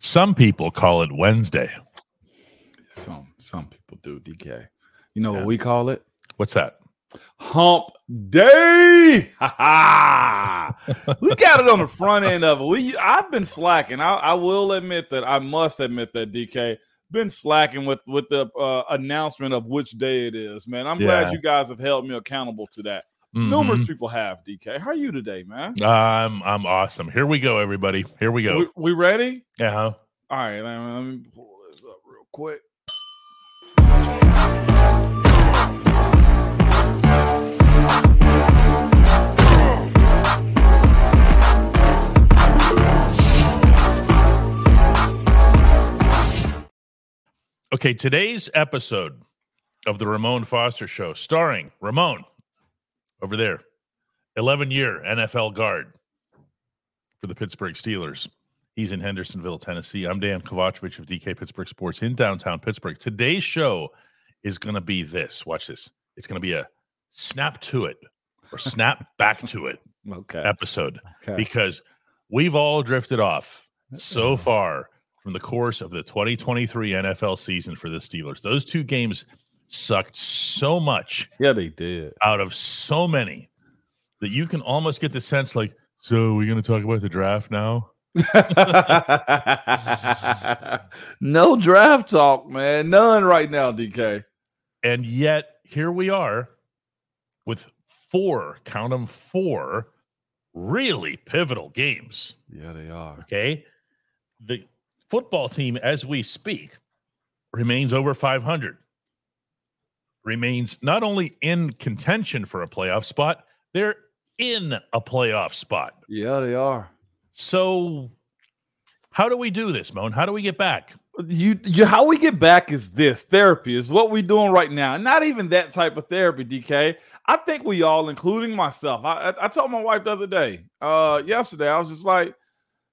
Some people call it Wednesday. Some some people do, DK. You know what we call it? What's that? Hump day. We got it on the front end of it. We I've been slacking. I, I will admit that I must admit that DK been slacking with with the uh, announcement of which day it is. Man, I'm Yeah. glad you guys have held me accountable to that. Mhm. Numerous people have. DK, how are you today, man? I'm I'm awesome. Here we go, everybody. Here we go. We, we ready? Yeah. huh? All right, let me, let me pull this up real quick. Okay, today's episode of the Ramon Foster Show, starring Ramon over there, 11 year NFL guard for the Pittsburgh Steelers. He's in Hendersonville, Tennessee. I'm Dejan Kovacevic of DK Pittsburgh Sports in downtown Pittsburgh. Today's show is going to be this. Watch this. It's going to be a snap to it or snap back to it Okay. episode Okay. because we've all drifted off so far from the course of the 2023 NFL season for the Steelers. Those two games sucked so much Yeah, they did. out of so many that you can almost get the sense like, so we're going to talk about the draft now? no draft talk, man. None right now, DK. And yet here we are with four, count them four, really pivotal games. Yeah, they are. Okay. The football team, as we speak, remains over 500, remains not only in contention for a playoff spot, they're in a playoff spot. Yeah, they are. So, how do we do this, Moan? How do we get back? You, you, how we get back is this therapy is what we're doing right now. Not even that type of therapy, DK. I think we all, including myself. I, I, I told my wife the other day, uh, yesterday, I was just like,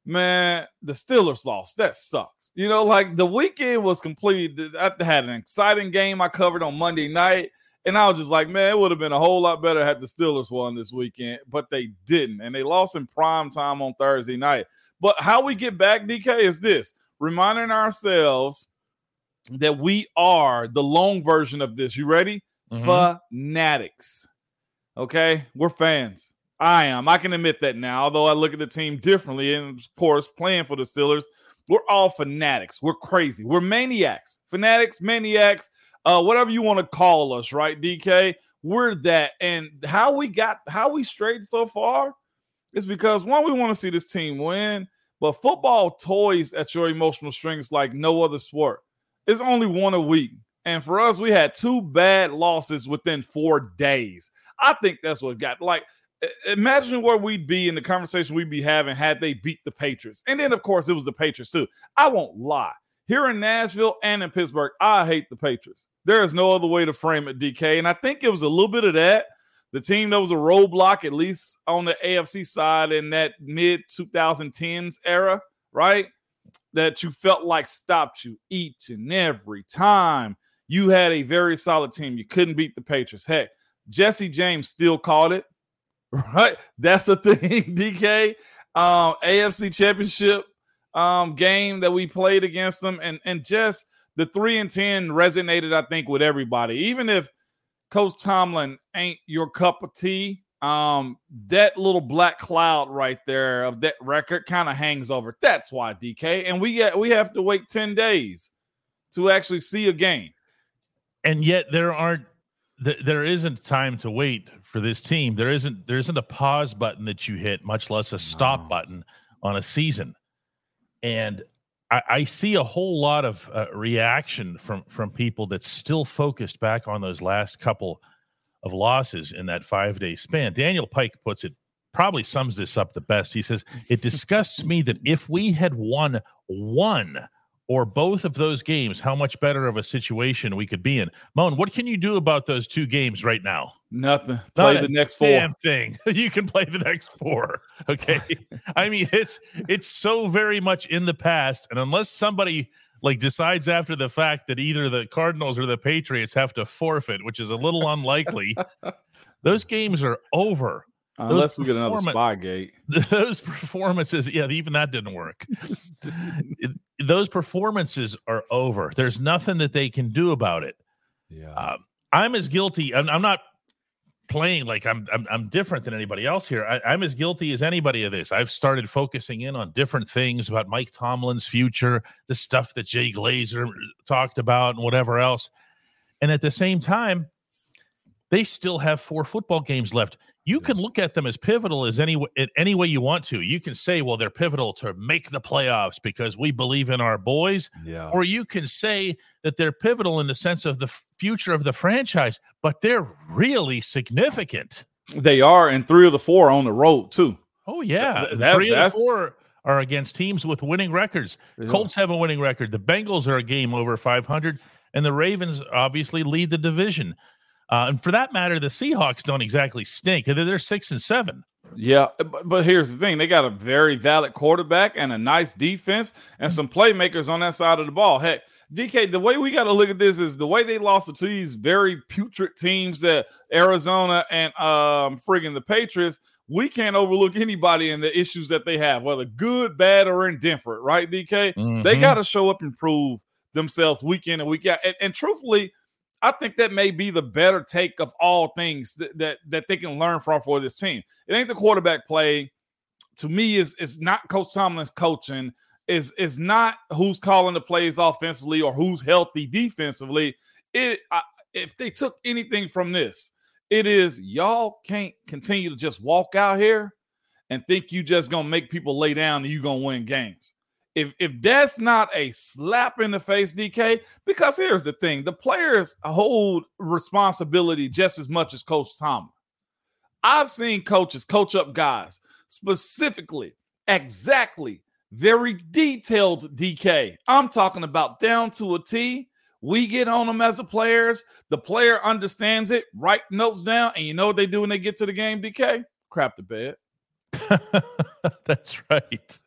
man, the Steelers lost. That sucks. You know, like the weekend was complete. I had an exciting game I covered on Monday night. And I was just like, man, it would have been a whole lot better had the Steelers won this weekend, but they didn't. And they lost in prime time on Thursday night. But how we get back, DK, is this reminding ourselves that we are the long version of this. You ready? Mhm. Fanatics. Okay, we're fans. I am. I can admit that now, although I look at the team differently. And of course, playing for the Steelers, we're all fanatics. We're crazy. We're maniacs. Fanatics, maniacs, uh, whatever you want to call us, right, DK? We're that. And how we got, how we strayed so far is because one, we want to see this team win, but football toys at your emotional strings like no other sport. It's only one a week. And for us, we had two bad losses within four days. I think that's what got like imagine where we'd be in the conversation we'd be having had they beat the Patriots. And then, of course, it was the Patriots too. I won't lie. Here in Nashville and in Pittsburgh, I hate the Patriots. There is no other way to frame it, DK. And I think it was a little bit of that. The team that was a roadblock, at least on the AFC side in that mid 2010s era, right? that you felt like stopped you each and every time. You had a very solid team. You couldn't beat the Patriots. Heck, Jesse James still called it. Right? That's the thing, DK. Um, AFC championship um, game that we played against them, and and just the three and ten resonated, I think, with everybody. Even if Coach Tomlin ain't your cup of tea, um, that little black cloud right there of that record kind of hangs over. That's why DK, and we get we have to wait ten days to actually see a game. And yet there aren't th- there isn't time to wait for this team. There isn't there isn't a pause button that you hit, much less a stop no. button on a season. And I, I see a whole lot of uh, reaction from from people that's still focused back on those last couple of losses in that five day span. Daniel Pike puts it probably sums this up the best. He says, It disgusts me that if we had won one or both of those games, how much better of a situation we could be in. Moan, what can you do about those two games right now? Nothing. Play Not the next four. Damn thing. you can play the next four. Okay. I mean, it's it's so very much in the past, and unless somebody like decides after the fact that either the Cardinals or the Patriots have to forfeit, which is a little unlikely, those games are over. Unless we get another Spygate. Those performances, yeah, even that didn't work. those performances are over. There's nothing that they can do about it. Yeah. Uh, I'm as guilty. I'm, I'm not playing like I'm, I'm, I'm different than anybody else here. I, am as guilty as anybody of this. I've started focusing in on different things about Mike Tomlin's future, the stuff that Jay Glazer talked about, and whatever else. And at the same time, they still have four football games left. You can look at them as pivotal as any any way you want to. You can say, well, they're pivotal to make the playoffs because we believe in our boys. Yeah. Or you can say that they're pivotal in the sense of the future of the franchise, but they're really significant. They are, and three of the four on the road too. Oh yeah, that's, three of the four are against teams with winning records. Yeah. Colts have a winning record. The Bengals are a game over 500, and the Ravens obviously lead the division. Uh, and for that matter, the Seahawks don't exactly stink. They're six and seven. Yeah, but, but here's the thing: they got a very valid quarterback and a nice defense and some playmakers on that side of the ball. Heck, DK, the way we got to look at this is the way they lost to these very putrid teams that Arizona and um friggin' the Patriots. We can't overlook anybody and the issues that they have, whether good, bad, or indifferent, right? DK, mm-hmm. they got to show up and prove themselves week in and week out. And, and truthfully, I think that may be the better take of all things that, that, that they can learn from for this team. It ain't the quarterback play. To me, is is not Coach Tomlin's coaching. Is is not who's calling the plays offensively or who's healthy defensively. It I, if they took anything from this, it is y'all can't continue to just walk out here and think you just gonna make people lay down and you gonna win games if if that's not a slap in the face, DK, because here's the thing: the players hold responsibility just as much as Coach Tom. I've seen coaches coach up guys specifically, exactly, very detailed DK. I'm talking about down to a T. We get on them as a players. The player understands it, write notes down, and you know what they do when they get to the game, DK? Crap the bed. That's right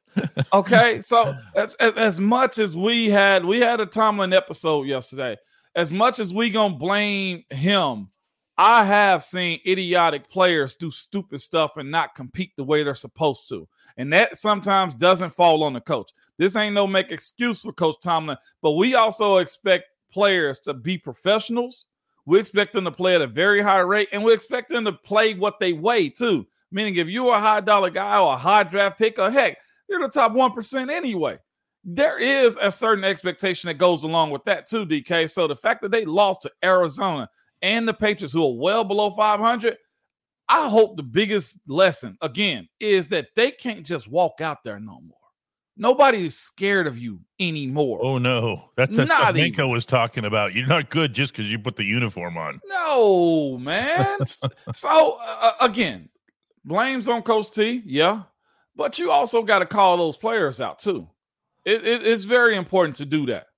okay, so as, as much as we had, we had a Tomlin episode yesterday. As much as we gonna blame him, I have seen idiotic players do stupid stuff and not compete the way they're supposed to, and that sometimes doesn't fall on the coach. This ain't no make excuse for Coach Tomlin, but we also expect players to be professionals. We expect them to play at a very high rate, and we expect them to play what they weigh too. Meaning, if you're a high dollar guy or a high draft pick, or heck, you're the top 1% anyway. There is a certain expectation that goes along with that, too, DK. So the fact that they lost to Arizona and the Patriots, who are well below 500, I hope the biggest lesson, again, is that they can't just walk out there no more. Nobody is scared of you anymore. Oh no, that's that's what Minkah was talking about. You're not good just because you put the uniform on. No, man. so uh, again, blames on Coach T. Yeah, but you also got to call those players out too. It, it, it's very important to do that.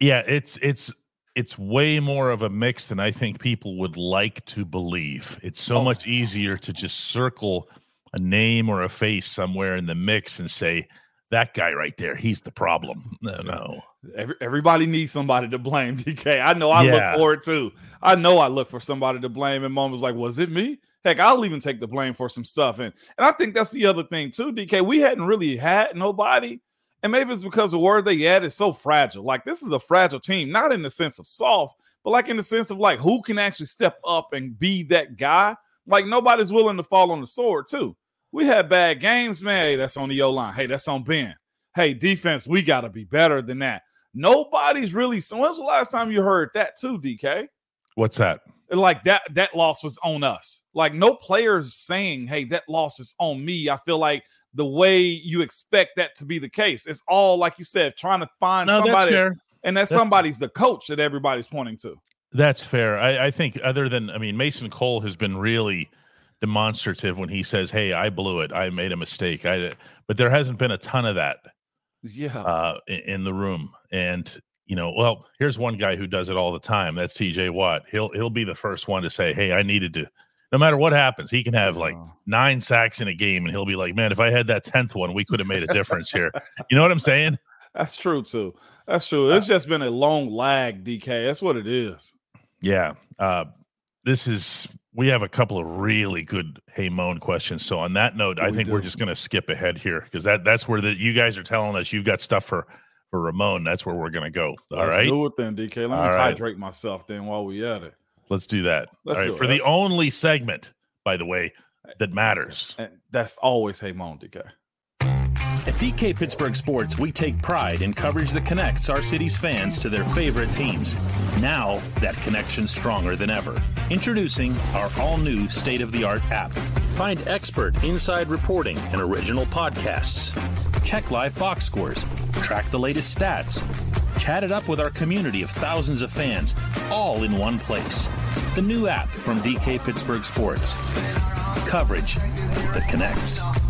Yeah, it's it's it's way more of a mix than I think people would like to believe. It's so oh. much easier to just circle a name or a face somewhere in the mix and say that guy right there, he's the problem. No, no. Every, everybody needs somebody to blame. DK, I know I Yeah. look for it too. I know I look for somebody to blame. And moments like, was it me? Heck, I'll even take the blame for some stuff. And and I think that's the other thing too, DK. We hadn't really had nobody, and maybe it's because the word they had is so fragile. Like this is a fragile team, not in the sense of soft, but like in the sense of like who can actually step up and be that guy. Like nobody's willing to fall on the sword too. We had bad games, man. Hey, that's on the O line. Hey, that's on Ben. Hey, defense, we got to be better than that. Nobody's really. So when's the last time you heard that too, DK? What's that? Like that that loss was on us. Like no players saying, "Hey, that loss is on me." I feel like the way you expect that to be the case. It's all like you said, trying to find No, somebody, fair. and that somebody's the coach that everybody's pointing to. That's fair. I, I think other than I mean, Mason Cole has been really demonstrative when he says, "Hey, I blew it. I made a mistake." I, but there hasn't been a ton of that Yeah, uh, in, in the room. And you know, well, here's one guy who does it all the time. That's T.J. Watt. He'll he'll be the first one to say, "Hey, I needed to." No matter what happens, he can have like Oh. nine sacks in a game, and he'll be like, "Man, if I had that tenth one, we could have made a difference here." You know what I'm saying? that's true too. That's true. It's just been a long lag, DK. That's what it is. Yeah. Uh, this is we have a couple of really good hey moan questions. So on that note, I We think we're just gonna skip ahead here because that that's where the you guys are telling us you've got stuff for for Ramon. That's where we're gonna go. All Let's right. do it then, DK. Let me All right. hydrate myself then while we at it. Let's do that. Let's All right. do it. For the only segment, by the way, that matters. And that's always hey moan, DK. At DK Pittsburgh Sports, we take pride in coverage that connects our city's fans to their favorite teams. Now, that connection's stronger than ever. Introducing our all new state of the art app. Find expert inside reporting and original podcasts. Check live box scores. Track the latest stats. Chat it up with our community of thousands of fans, all in one place. The new app from DK Pittsburgh Sports. Coverage that connects.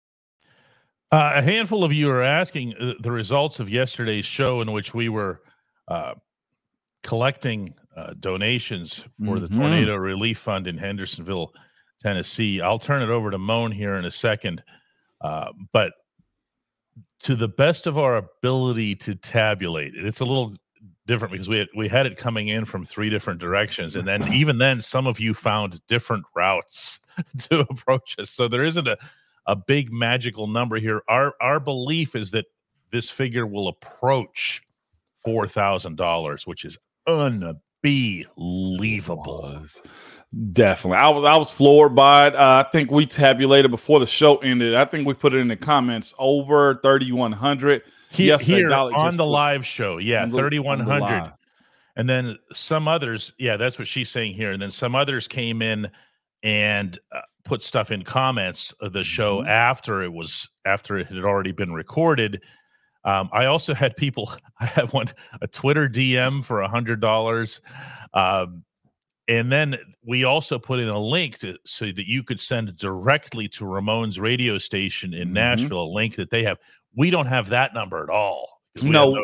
Uh, a handful of you are asking uh, the results of yesterday's show in which we were uh, collecting uh, donations for the Mhm. tornado relief fund in Hendersonville, Tennessee. I'll turn it over to Moan here in a second, uh, but to the best of our ability to tabulate it, it's a little different because we had, we had it coming in from three different directions, and then even then, some of you found different routes to approach us. So there isn't a a big magical number here. Our our belief is that this figure will approach four thousand dollars, which is unbelievable. definitely. I was I was floored by it. Uh, I think we tabulated before the show ended. I think we put it in the comments over thirty one hundred. He- Yesterday, here on the put- live show, yeah, thirty on one hundred, and then some others. Yeah, that's what she's saying here. And then some others came in and uh, put stuff in comments of the show Mhm. after it was after it had already been recorded. Um, I also had people. I have one a Twitter DM for a hundred dollars, um, and then we also put in a link to so that you could send directly to Ramon's radio station in Mhm. Nashville. A link that they have. We don't have that number at all. No.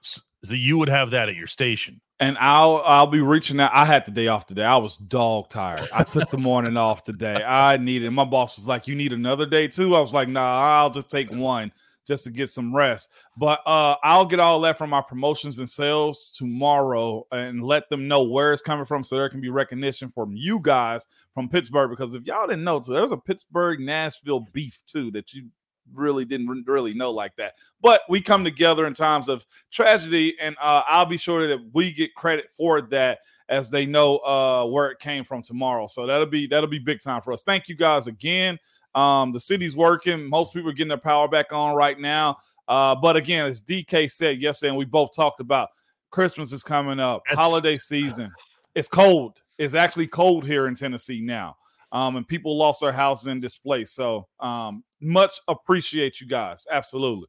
so you would have that at your station. And I'll I'll be reaching out. I had the day off today. I was dog tired. I took the morning off today. I needed. My boss was like, "You need another day too." I was like, "Nah, I'll just take one just to get some rest." But uh, I'll get all that from our promotions and sales tomorrow and let them know where it's coming from, so there can be recognition from you guys from Pittsburgh. Because if y'all didn't know, too, there was a Pittsburgh Nashville beef too that you really didn't really know like that. But we come together in times of tragedy, and uh, I'll be sure that we get credit for that as they know uh, where it came from tomorrow. So that'll be that'll be big time for us. Thank you guys again. Um, the city's working. Most people are getting their power back on right now. Uh, but again, as DK said yesterday, and we both talked about, Christmas is coming up, That's- holiday season. It's cold. It's actually cold here in Tennessee now. Um, and people lost their houses and displaced. So um, much appreciate you guys. Absolutely.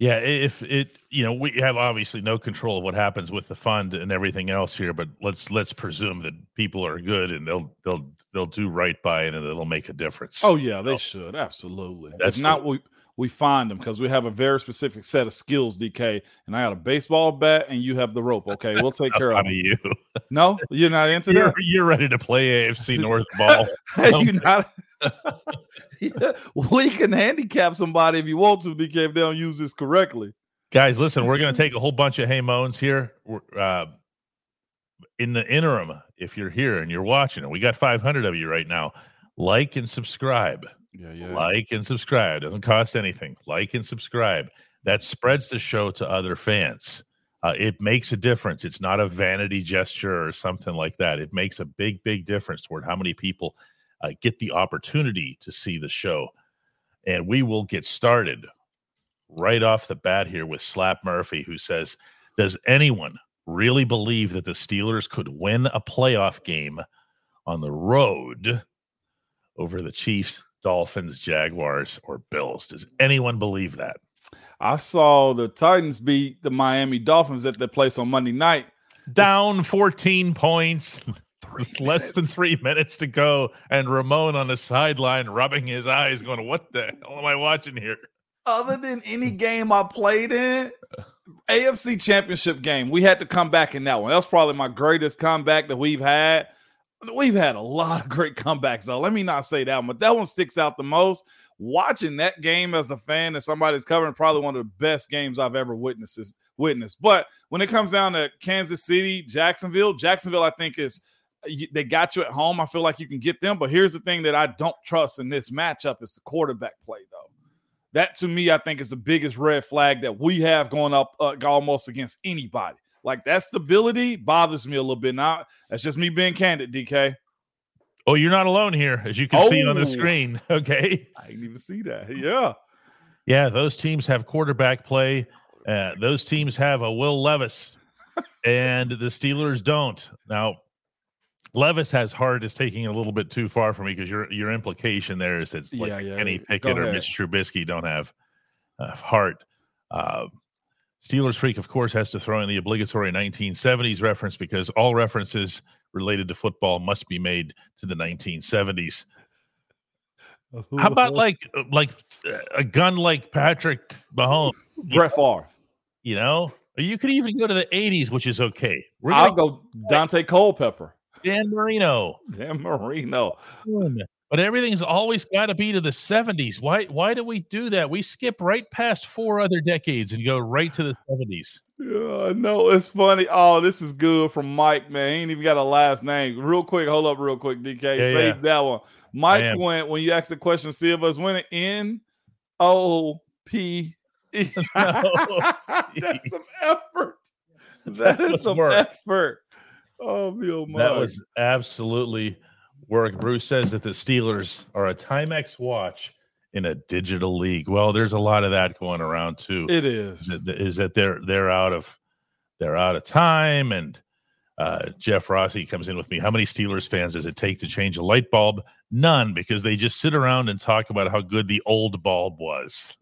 Yeah, if it, you know, we have obviously no control of what happens with the fund and everything else here, but let's let's presume that people are good and they'll they'll they'll do right by it and it'll make a difference. Oh yeah, they should absolutely. That's That's not we we find them because we have a very specific set of skills, DK. And I got a baseball bat, and you have the rope. Okay, we'll take care of out of it. you. No, you're not into You're, that. you're ready to play AFC North ball. You not. Yeah, we can handicap somebody if you want to, DK, if they don't use this correctly. Guys, listen, we're going to take a whole bunch of hey moans here. Uh, in the interim, if you're here and you're watching, and we got 500 of you right now, like and subscribe. Yeah, yeah. Like and subscribe. Doesn't cost anything. Like and subscribe. That spreads the show to other fans. Uh, it makes a difference. It's not a vanity gesture or something like that. It makes a big, big difference toward how many people uh, get the opportunity to see the show. And we will get started right off the bat here with Slap Murphy, who says, Does anyone really believe that the Steelers could win a playoff game on the road over the Chiefs, Dolphins, Jaguars, or Bills? Does anyone believe that? I saw the Titans beat the Miami Dolphins at their place on Monday night. Down 14 points, less than three minutes to go, and Ramon on the sideline rubbing his eyes, going, What the hell am I watching here? Other than any game I played in, AFC Championship game, we had to come back in that one. That's probably my greatest comeback that we've had. We've had a lot of great comebacks, though. Let me not say that one, but that one sticks out the most. Watching that game as a fan and somebody's covering probably one of the best games I've ever witnessed. Witnessed, but when it comes down to Kansas City, Jacksonville, Jacksonville, I think is they got you at home. I feel like you can get them, but here's the thing that I don't trust in this matchup is the quarterback play, though. That to me, I think is the biggest red flag that we have going up uh, almost against anybody. Like that stability bothers me a little bit. Now that's just me being candid, DK. Oh, you're not alone here, as you can see on Oh. the screen. Okay. I didn't even see that. Yeah. Yeah, those teams have quarterback play. Uh, those teams have a Will Levis, and the Steelers don't. Now, Levis has heart is taking a little bit too far for me because your your implication there is that like Yeah, yeah, Kenny Pickett or. Mitch Trubisky don't have uh, heart. Uh, Steelers freak, of course, has to throw in the obligatory 1970s reference because all references related to football must be made to the 1970s. How about like like uh, a gun like Patrick Mahomes? Brett Favre? You know, or you could even go to the 80s, which is okay. We're I'll go Daunte Culpepper. Dan Marino, Dan Marino. But everything's always got to be to the 70s. Why? Why do we do that? We skip right past four other decades and go right to the 70s. Yeah, no, it's funny. Oh, this is good from Mike, man. He ain't even got a last name. Real quick, hold up, real quick, DK. Yeah, Save yeah. that one. Mike went when you asked the question, see if us winning N O P E. That's some effort. That is some work. effort. Oh, oh, my. That was absolutely work. Bruce says that the Steelers are a Timex watch in a digital league. Well, there's a lot of that going around too. it is. is that- is that they're they're out of they're out of time and uh, Jeff Rossi comes in with me. How many Steelers fans does it take to change a light bulb? None, because they just sit around and talk about how good the old bulb was.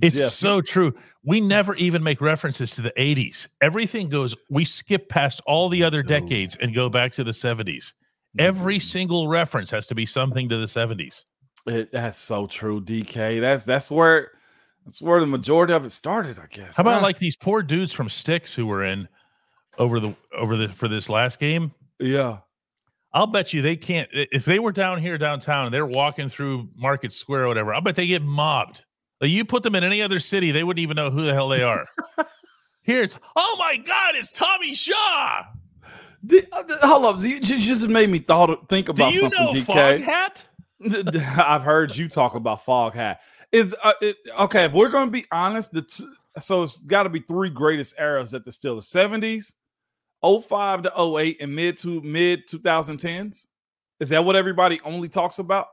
It's Jeff, so true. We never even make references to the 80s. Everything goes, we skip past all the other decades and go back to the 70s. Every mm-hmm. single reference has to be something to the 70s. It, that's so true, DK. That's that's where that's where the majority of it started, I guess. How about like these poor dudes from Styx who were in over the over the for this last game? yeah. I'll bet you they can't if they were down here downtown and they're walking through Market Square or whatever. I'll bet they get mobbed. Like you put them in any other city, they wouldn't even know who the hell they are. Here's oh my god, it's Tommy Shaw. The, uh, the- hold up, you, just made me thought think about something, DK. Foghat? I've heard you talk about Foghat. Is uh, it, okay if we're going to be honest. The t- so it's got to be three greatest eras at the Steelers: seventies, 05 to 08, and mid to mid 2010s. Is that what everybody only talks about?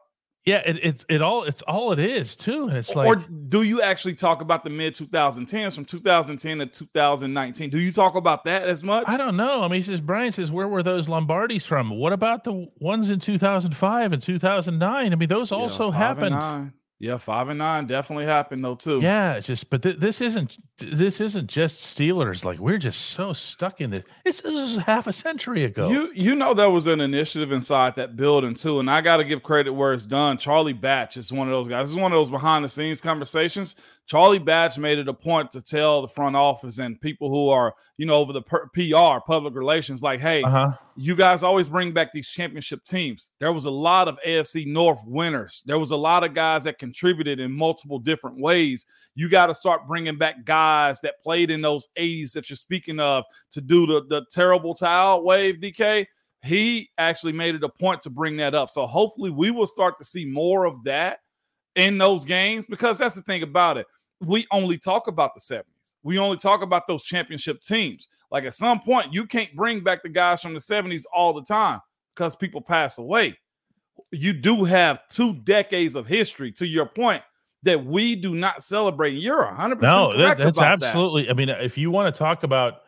Yeah, it, it's it all it's all it is too, and it's like. or do you actually talk about the mid 2010s from 2010 to 2019? Do you talk about that as much? I don't know. I mean, he says Brian says, where were those Lombardis from? What about the ones in 2005 and 2009? I mean, those Yeah, also happened. nine. Yeah, five and nine definitely happened though too. Yeah, it's just but th- this isn't this isn't just Steelers. Like we're just so stuck in this. It's, this is half a century ago. You you know there was an initiative inside that building too, and I got to give credit where it's done. Charlie Batch is one of those guys. This is one of those behind the scenes conversations. Charlie Batch made it a point to tell the front office and people who are you know over the per- PR public relations, like, hey, uh-huh. you guys always bring back these championship teams. There was a lot of AFC North winners. There was a lot of guys that contributed in multiple different ways. You got to start bringing back guys that played in those 80s that you're speaking of to do the, the terrible towel wave, DK. He actually made it a point to bring that up. So hopefully we will start to see more of that in those games because that's the thing about it. We only talk about the 70s. We only talk about those championship teams. Like at some point, you can't bring back the guys from the 70s all the time because people pass away. You do have two decades of history, to your point, that we do not celebrate. You're 100% No, that, that's about that. absolutely. I mean, if you want to talk about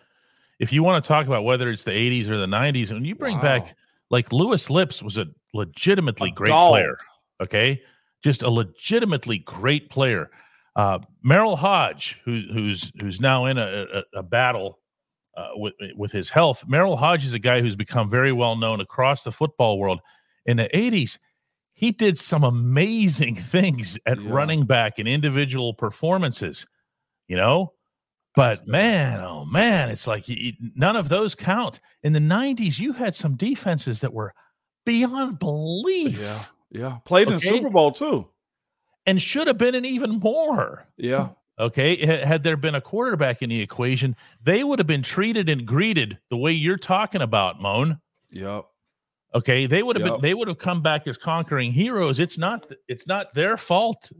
if you want to talk about whether it's the 80s or the 90s, and you bring Wow. back like Louis Lipps was a legitimately A great dog. player. Okay, just a legitimately great player. Uh, Merril Hoge, who, who's who's now in a, a, a battle uh, with with his health. Merril Hoge is a guy who's become very well known across the football world. In the 80s, he did some amazing things at Yeah. running back in individual performances, you know. But man, oh man, it's like none of those count. In the 90s, you had some defenses that were beyond belief Yeah. Yeah. Played in Okay. Super Bowl too. and should have been an even more. Yeah. Okay. Had there been a quarterback in the equation, they would have been treated and greeted the way you're talking about, Moan. Yep. Okay. They would have Yep. been they would have come back as conquering heroes. It's not it's not their fault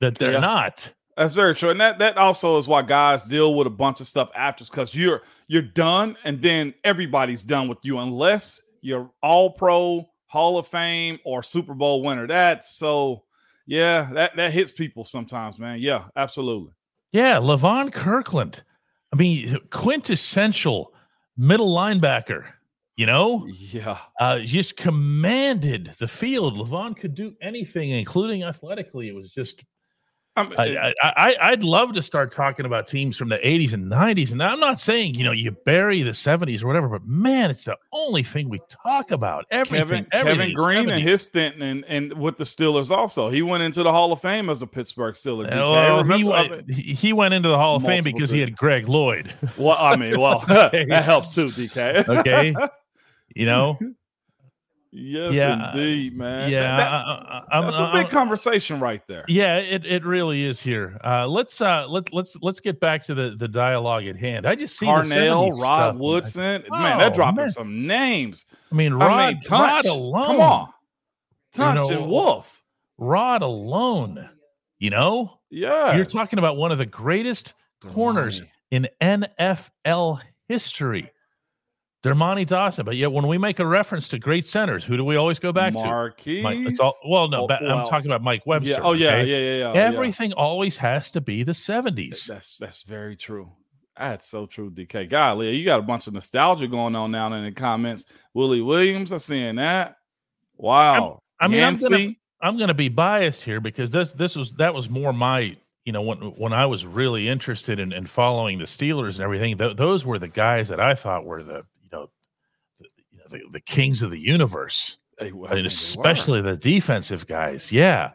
that they're Yeah. not. That's very true, and that that also is why guys deal with a bunch of stuff after, because you're you're done, and then everybody's done with you unless you're All Pro, Hall of Fame, or Super Bowl winner. That's so, yeah, that that hits people sometimes, man. Yeah, absolutely. Yeah, Levon Kirkland. I mean, quintessential middle linebacker, you know? Yeah, Uh, just commanded the field. Levon could do anything, including athletically. It was just I mean, I, I, I'd love to start talking about teams from the 80s and 90s. And I'm not saying, you know, you bury the 70s or whatever, but man, it's the only thing we talk about. Everything. Kevin Kevin everything is Green and his stint and and with the Steelers also, he went into the Hall of Fame as a Pittsburgh Steeler. DK. Well, he, went, he went into the Hall of Fame because he had Greg Lloyd. well, I mean, well, Okay. that helps too, DK. Okay. You know? Yes, Yeah, indeed, man. yeah. That- I- I- that's a big conversation right there. Yeah, it, it really is here. Uh, let's uh, let let's let's get back to the, the dialogue at hand. I just see Carnell, Rod stuff. Woodson. Oh, man, they're dropping man. some names. I mean, Rod, I mean, Tunch. Rod alone. Come on. Tunch know, and Wolf. Rod alone. You know, Yeah. you're talking about one of the greatest corners in NFL history. Dermontti Dawson. But yet, when we make a reference to great centers, who do we always go back Marquise. to? All, well, no, well, I'm talking about Mike Webster. yeah. Oh, yeah, okay? yeah, yeah, yeah. yeah. Everything always has to be the 70s. That's that's very true. That's so true, DK. Golly, you got a bunch of nostalgia going on now in the comments. Willie Williams, I'm seeing that. Wow. I mean, I'm gonna- I'm going to be biased here because this this was that was more my you know when when I was really interested in, in following the Steelers and everything. Th- those were the guys that I thought were the the, the, kings of the universe. Well, I mean, especially the defensive guys. Yeah.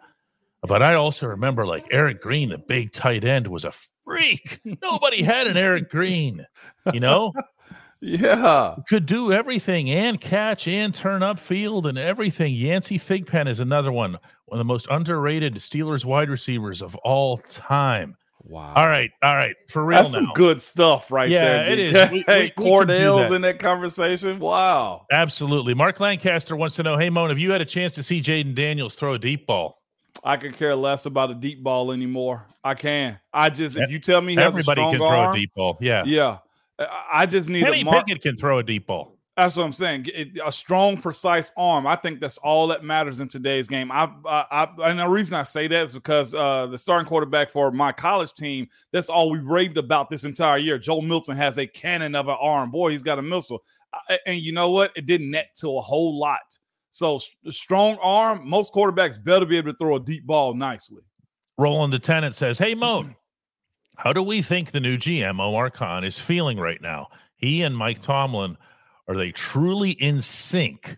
But I also remember like Eric Green, the big tight end, was a freak. Nobody had an Eric Green, you know, Yeah. could do everything and catch and turn up field and everything. Yancey Thigpen is another one, one of the most underrated Steelers wide receivers of all time. Wow. All right, all right, for real That's now. some good stuff right Yeah, there. it DK. is. We- we- hey, we can Kordell's that. in that conversation. Wow. Absolutely. Mark Lancaster wants to know, hey Moan, have you had a chance to see Jayden Daniels throw a deep ball? I could care less about a deep ball anymore. I can. I just if you tell me he has a Everybody strong can throw arm, a deep ball. Yeah. yeah. I- I just need Kenny a mark. Pickett can throw a deep ball. That's what I'm saying. It- a strong, precise arm. I think that's all that matters in today's game. I, I, I and the reason I say that is because uh, the starting quarterback for my college team. That's all we raved about this entire year. Joe Milton has a cannon of an arm. Boy, he's got a missile. I- And you know what? It didn't net to a whole lot. So strong arm. Most quarterbacks better be able to throw a deep ball nicely. Roland the tenant says, Hey Moan, how do we think the new GM Omar Khan is feeling right now? He and Mike Tomlin are they truly in sync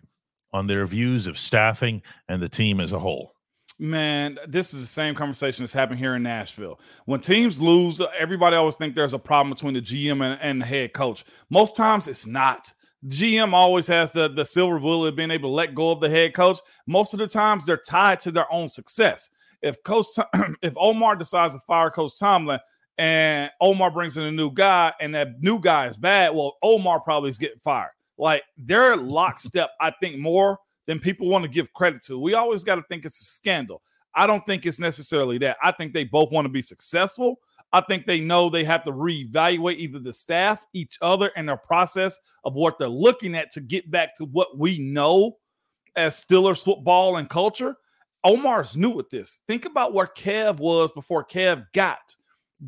on their views of staffing and the team as a whole? Man, this is the same conversation that's happened here in Nashville. When teams lose, everybody always think there's a problem between the GM and, and the head coach. Most times it's not. GM always has the, the silver bullet of being able to let go of the head coach. Most of the times they're tied to their own success. If Coach if Omar decides to fire Coach Tomlin and Omar brings in a new guy and that new guy is bad, well, Omar probably is getting fired. Like they're lockstep, I think, more than people want to give credit to. We always got to think it's a scandal. I don't think it's necessarily that. I think they both want to be successful. I think they know they have to reevaluate either the staff, each other, and their process of what they're looking at to get back to what we know as Steelers football and culture. Omar's new with this. Think about where Kev was before Kev got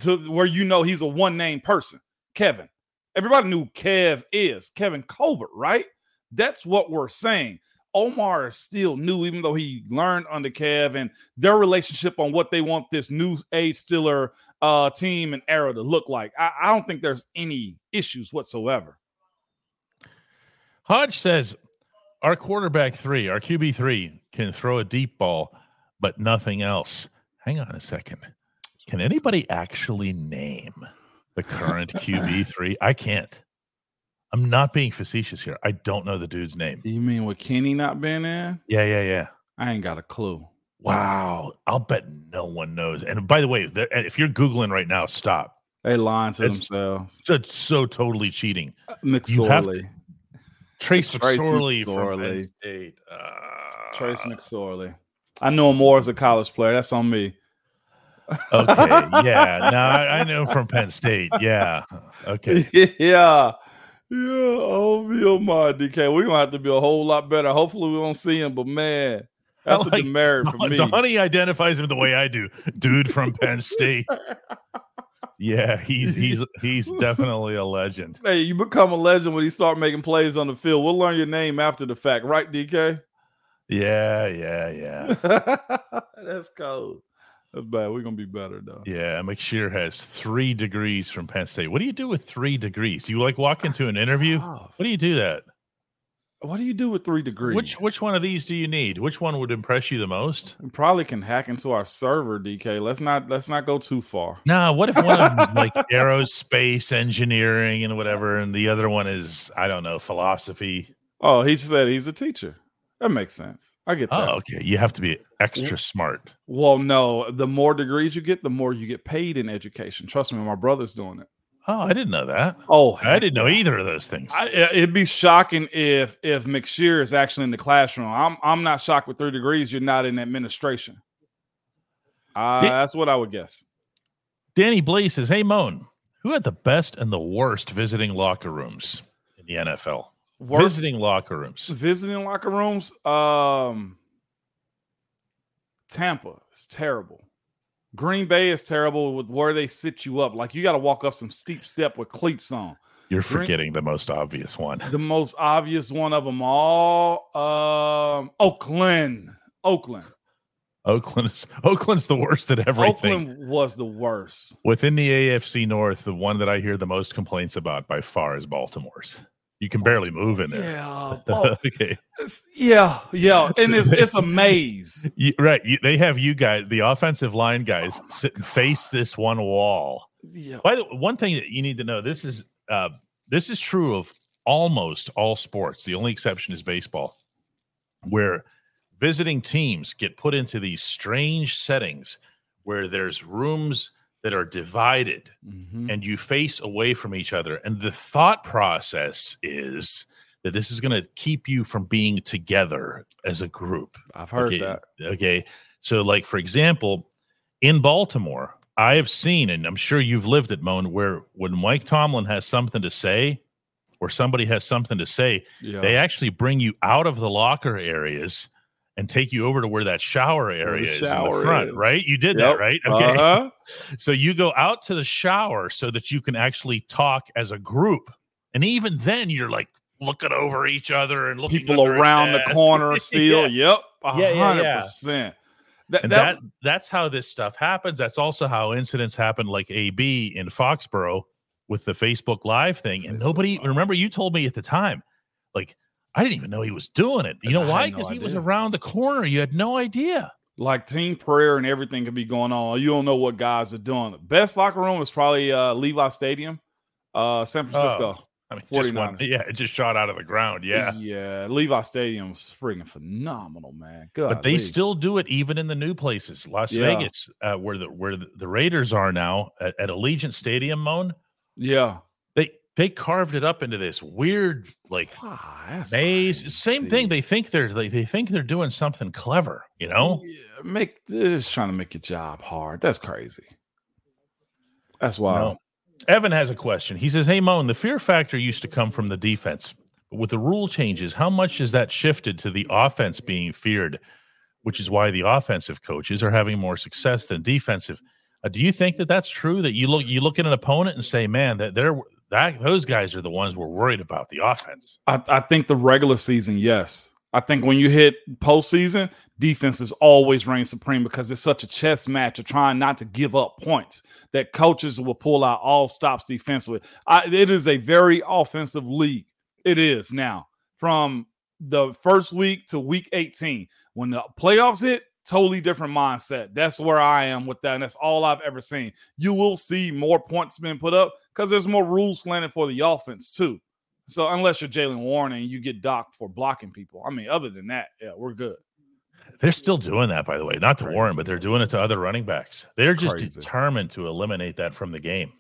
to where you know he's a one name person, Kevin. Everybody knew Kev is Kevin Colbert, right? That's what we're saying. Omar is still new, even though he learned under Kev and their relationship on what they want this new age Steeler uh, team and era to look like. I, I don't think there's any issues whatsoever. Hodge says, Our quarterback three, our QB three, can throw a deep ball, but nothing else. Hang on a second. Can anybody actually name the current QB three? I can't. I'm not being facetious here. I don't know the dude's name. You mean with Kenny not being in? Yeah, yeah, yeah. I ain't got a clue. Wow. I'll bet no one knows. And by the way, if you're Googling right now, stop. They lying to It's- themselves. It's so totally cheating. You McSorley. Trace Tracy McSorley from Penn State. Uh, Trace McSorley. I know him more as a college player. That's on me. Okay. Yeah. No, I, I know from Penn State. Yeah. Okay. yeah. Yeah. Oh, oh my DK. We're gonna have to be a whole lot better. Hopefully we won't see him, but man, that's I like- a demerit for me. The honey identifies him the way I do. Dude from Penn State. Yeah, he's he's he's definitely a legend. Hey, you become a legend when you start making plays on the field. We'll learn your name after the fact, right, DK? Yeah, yeah, yeah. That's cold. That's bad. We're gonna be better though. Yeah, McShear has three degrees from Penn State. What do you do with three degrees? Do you like walk into an interview? tough. What do you do that? What do you do with three degrees? Which which one of these do you need? Which one would impress you the most? We probably can hack into our server, DK. Let's not let's not go too far. Nah, what if one of them is like aerospace engineering and whatever, and the other one is I don't know philosophy. Oh, he said he's a teacher. That makes sense. I get that. Oh, okay. You have to be extra smart. Well, no, the more degrees you get, the more you get paid in education. Trust me, my brother's doing it. Oh, I didn't know that. Oh, I didn't know either of those things. I, it'd be shocking if if McShear is actually in the classroom. I'm I'm not shocked with three degrees. You're not in administration. Uh, that's what I would guess. Danny Blaze says, "Hey, Moan, who had the best and the worst visiting locker rooms in the NFL? Worst- Visiting locker rooms. visiting locker rooms. Um, Tampa is terrible. Green Bay is terrible with where they sit you up. Like you got to walk up some steep step with cleats on. You're Green- forgetting the most obvious one. The most obvious one of them all, um, Oakland. Oakland. Oakland is Oakland's the worst at everything. Oakland was the worst. Within the AFC North, the one that I hear the most complaints about by far is Baltimore's. You can barely move in there. Yeah, oh, okay. yeah, yeah, and it's it's a maze. You- right. You, they have you guys, the offensive line guys, sit and face this one wall. Yeah, By the one thing that you need to know, this is uh, this is true of almost all sports. The only exception is baseball, where visiting teams get put into these strange settings where there's rooms that are divided Mhm. and you face away from each other. And the thought process is that this is going to keep you from being together as a group. I've heard okay, that. Okay. So, like, for example, in Baltimore, I have seen, and I'm sure you've lived it, Moan, where when Mike Tomlin has something to say or somebody has something to say, Yeah. they actually bring you out of the locker areas and take you over to where that shower area is in the front, is. right? You did Yep. that, right? Okay. Uh-huh. So you go out to the shower so that you can actually talk as a group. And even then, you're like looking over each other and looking People around the corner still. Yeah. Yep. a Yeah, yeah, yeah. That, And that, that, that's how this stuff happens. That's also how incidents happen, like AB in Foxborough with the Facebook Live thing. And Facebook nobody Live. remember you told me at the time, like I didn't even know he was doing it. You know why? had no Because he was around the corner. You had no idea. like team prayer and everything could be going on. You don't know what guys are doing. The best locker room is probably uh, Levi Stadium, uh, San Francisco. I mean, just one, 49ers. yeah, it just shot out of the ground. Yeah. yeah. Levi Stadium's freaking phenomenal, man. Good. but they still do it even in the new places las Yeah. vegas uh, where the where the, the raiders are now at, at allegiant stadium moan yeah. They carved it up into this weird like that's maze same thing they think they're they, they think they're doing something clever you know Yeah, make they're just trying to make your job hard. That's crazy. That's wild. No. evan has a question he says hey moan the fear factor used to come from the defense but with the rule changes how much has that shifted to the offense being feared which is why the offensive coaches are having more success than defensive Uh, do you think that that's true? That you look you look at an opponent and say, "Man, that they're that those guys are the ones we're worried about the offense." I, I think the regular season, yes. I think when you hit postseason, defenses always reign supreme because it's such a chess match of trying not to give up points that coaches will pull out all stops defensively. I, it is a very offensive league. It is now from the first week to week 18. When the playoffs hit, totally different mindset. That's where I am with that. And that's all I've ever seen. You will see more points being put up because there's more rules slanted for the offense, too. So unless you're Jaylen Warren and you get docked for blocking people, I mean, other than that, yeah, we're good. They're still doing that, by the way, not to Warren, but they're doing it to other running backs. They're just Crazy. determined to eliminate that from the game,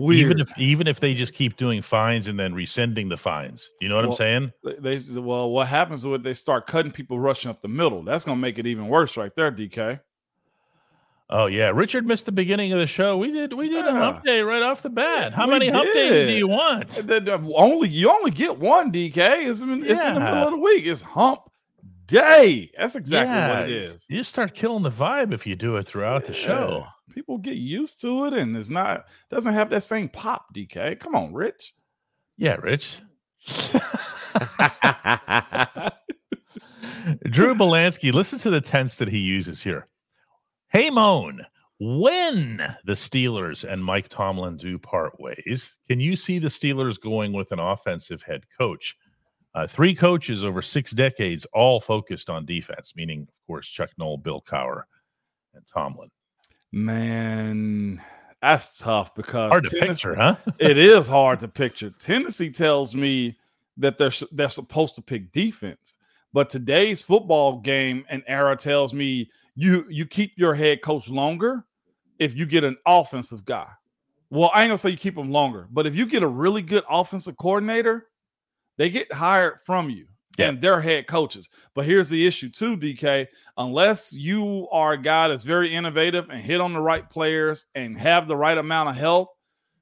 Weird. even if even if they just keep doing fines and then rescinding the fines. You know what I'm saying? they, they well, what happens when they start cutting people rushing up the middle? That's gonna make it even worse, right there, DK. Oh yeah, Richard missed the beginning of the show. We did we did a hump day right off the bat. How We many hump days do you want? And then, uh, only you only get one DK. It's in, it's in the middle of the week. It's hump day. That's exactly what it is. You start killing the vibe if you do it throughout the show. People get used to it, and it's not doesn't have that same pop. DK, come on, Rich. Yeah, Rich. Drew Belansky, listen to the tense that he uses here. Hey, Moan, when the Steelers and Mike Tomlin do part ways, can you see the Steelers going with an offensive head coach? Uh, three coaches over six decades, all focused on defense, meaning, of course, Chuck Noll, Bill Cowher, and Tomlin. Man, that's tough because Hard to Tennessee- picture, huh? it is hard to picture. Tennessee tells me that they're they're supposed to pick defense, but today's football game and era tells me you you keep your head coach longer if you get an offensive guy. Well, I ain't gonna say you keep them longer, but if you get a really good offensive coordinator, they get hired from you Yeah. and they're head coaches. But here's the issue too, DK. Unless you are a guy that's very innovative and hit on the right players and have the right amount of health,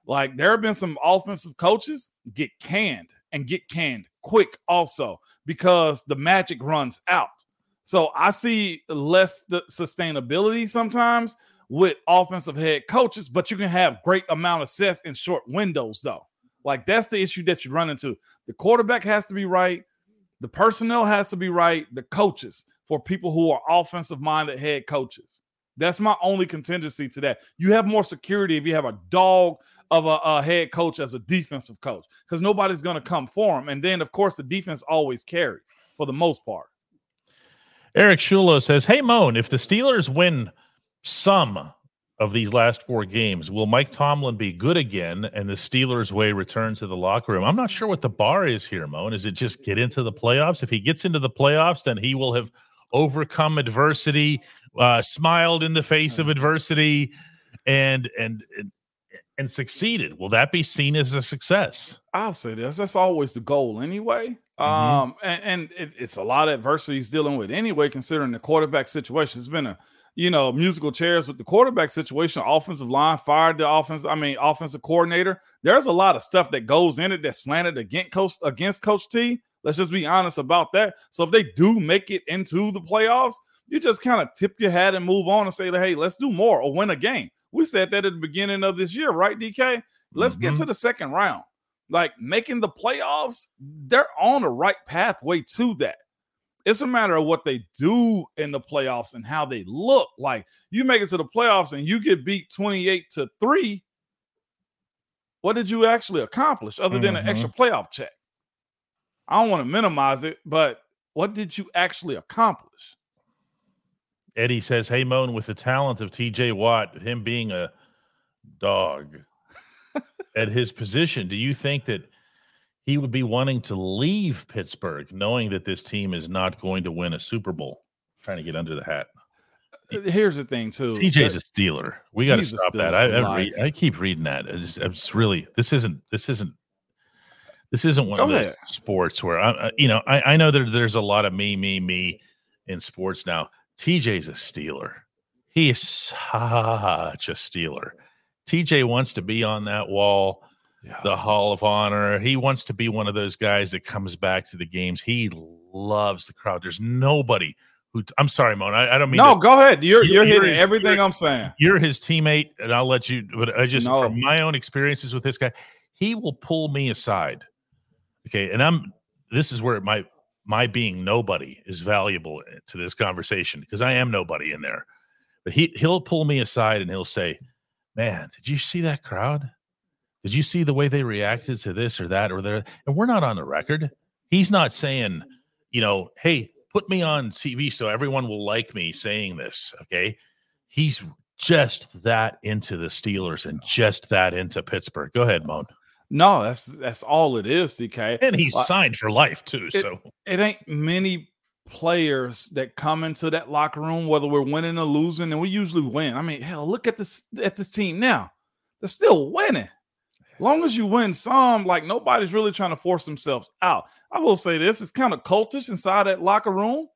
like there have been some offensive coaches get canned and get canned quick also because the magic runs out. So I see less sustainability sometimes with offensive head coaches, but you can have great amount of success in short windows though. Like that's the issue that you run into. The quarterback has to be right, the personnel has to be right, the coaches for people who are offensive minded head coaches. That's my only contingency to that. You have more security if you have a dog of a, a head coach as a defensive coach because nobody's going to come for him. And then, of course, the defense always carries for the most part. Eric Shulo says, Hey, Moan, if the Steelers win some of these last four games, will Mike Tomlin be good again and the Steelers' way return to the locker room? I'm not sure what the bar is here, Moan. Is it just get into the playoffs? If he gets into the playoffs, then he will have overcome adversity, uh, smiled in the face of adversity, and and and, and succeeded. Will that be seen as a success? I'll say this. That's always the goal anyway. Mm-hmm. Um, and, and it, it's a lot of adversity he's dealing with anyway, considering the quarterback situation. It's been a you know musical chairs with the quarterback situation. Offensive line fired the offense. I mean, offensive coordinator. There's a lot of stuff that goes in it that's slanted against coach against Coach T. Let's just be honest about that. So if they do make it into the playoffs, you just kind of tip your hat and move on and say, hey, let's do more or win a game. We said that at the beginning of this year, right, DK? Let's Mhm. get to the second round. Like making the playoffs, they're on the right pathway to that. It's a matter of what they do in the playoffs and how they look. Like you make it to the playoffs and you get beat 28 to 3. What did you actually accomplish other than Mhm. an extra playoff check? I don't want to minimize it, but what did you actually accomplish? Eddie says, "Hey, Moan, with the talent of T.J. Watt, him being a dog at his position, do you think that he would be wanting to leave Pittsburgh, knowing that this team is not going to win a Super Bowl? Trying to get under the hat. Uh, here's the thing, too. TJ's a Steeler. We got to stop that. I, I, read. I keep reading that. It's, it's really this isn't this isn't this isn't one of Go those ahead. sports where I, I- you know I, I know that there's a lot of me me me in sports now. TJ's a Steeler. He is such a Steeler. TJ wants to be on that wall, the Hall of Honor. He wants to be one of those guys that comes back to the games. He loves the crowd. There's nobody who. I'm sorry, Mon. I, I don't mean No, to- go ahead. You're You- you're you're hitting his- everything you're- I'm saying. you're his teammate, and I'll let you. But I just No. from my own experiences with this guy, he will pull me aside. Okay, and I'm. This is where my my being nobody is valuable to this conversation because I am nobody in there. But he he'll pull me aside and he'll say, "Man, did you see that crowd? Did you see the way they reacted to this or that or there?" And we're not on the record. He's not saying, you know, hey, put me on TV so everyone will like me saying this. Okay. He's just that into the Steelers and just that into Pittsburgh. Go ahead, Moan. No, that's that's all it is, DK. And he's Like- signed for life too. It- So it ain't many players that come into that locker room, whether we're winning or losing, and we usually win. I mean, hell, look at this at this team now. They're still winning. Long as you win some, like nobody's really trying to force themselves out. I will say this: it's kind of cultish inside that locker room.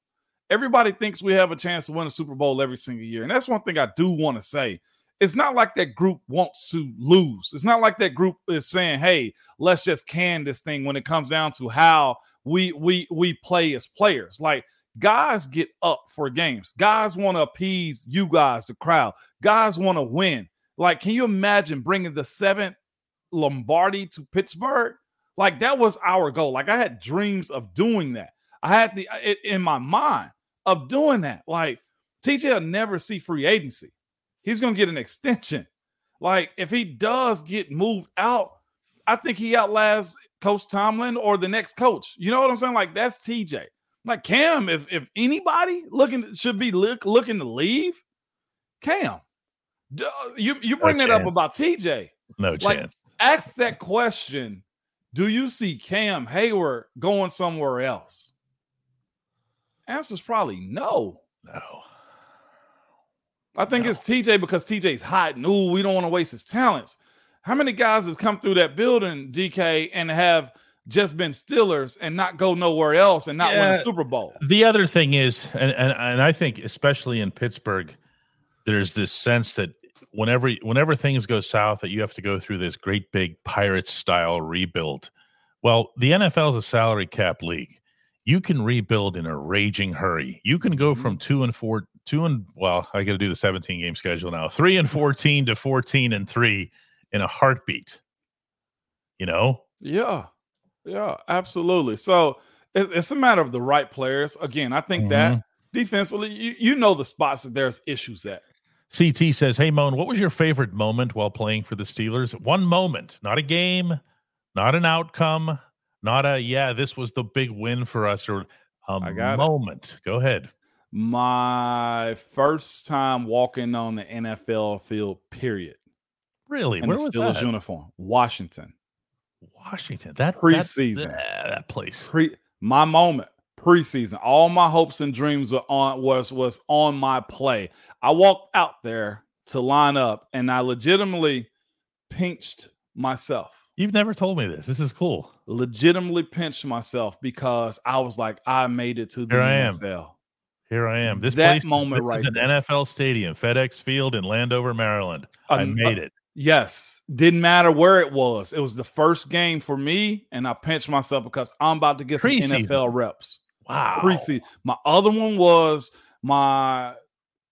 Everybody thinks we have a chance to win a Super Bowl every single year, and that's one thing I do want to say. It's not like that group wants to lose. It's not like that group is saying, "Hey, let's just can this thing." When it comes down to how we we we play as players, like guys get up for games. Guys want to appease you guys, the crowd. Guys want to win. Like, can you imagine bringing the seventh Lombardi to Pittsburgh? Like that was our goal. Like I had dreams of doing that. I had the it in my mind of doing that. Like TJ will never see free agency. He's gonna get an extension. Like if he does get moved out, I think he outlasts Coach Tomlin or the next coach. You know what I'm saying? Like that's TJ. Like Cam, if if anybody looking should be look, looking to leave, Cam. Uh, you you bring that up about TJ. no Like, chance. Ask that question. Do you see Cam Hayward going somewhere else? Answer's probably no. No. I think it's TJ because TJ's hot. and ooh, we don't want to waste his talents. How many guys has come through that building, DK, and have just been Steelers and not go nowhere else and not win a Super Bowl? The other thing is, and, and and I think especially in Pittsburgh, there's this sense that whenever whenever things go south, that you have to go through this great big Pirates style rebuild. Well, the NFL is a salary cap league. You can rebuild in a raging hurry. You can go mm-hmm. from two and four, two and well, I got to do the 17 game schedule now. Three and 14 to 14 and three in a heartbeat. You know, Yeah, yeah, absolutely. So it's a matter of the right players. Again, I think that mm-hmm. defensively, you, you know the spots that there's issues at. CT says, Hey, Moan, what was your favorite moment while playing for the Steelers? One moment, not a game, not an outcome, not a, yeah, this was the big win for us, or a I got it. moment. Go ahead. My first time walking on the NFL field, period. Really? In Where the was Steelers that? uniform, Washington. Washington. That Preseason. That, that place. Pre my moment, preseason. All my hopes and dreams were on was was on my play. I walked out there to line up, and I legitimately pinched myself. You've never told me this. This is cool. Legitimately pinched myself because I was like, I made it to the Here I am. NFL. Here I am. This That place is- moment this right is an there. NFL stadium, FedEx Field in Landover, Maryland. I Um, made it. Yes, didn't matter where it was. It was the first game for me, and I pinched myself because I'm about to get some NFL reps. Wow. Preseason. My other one was my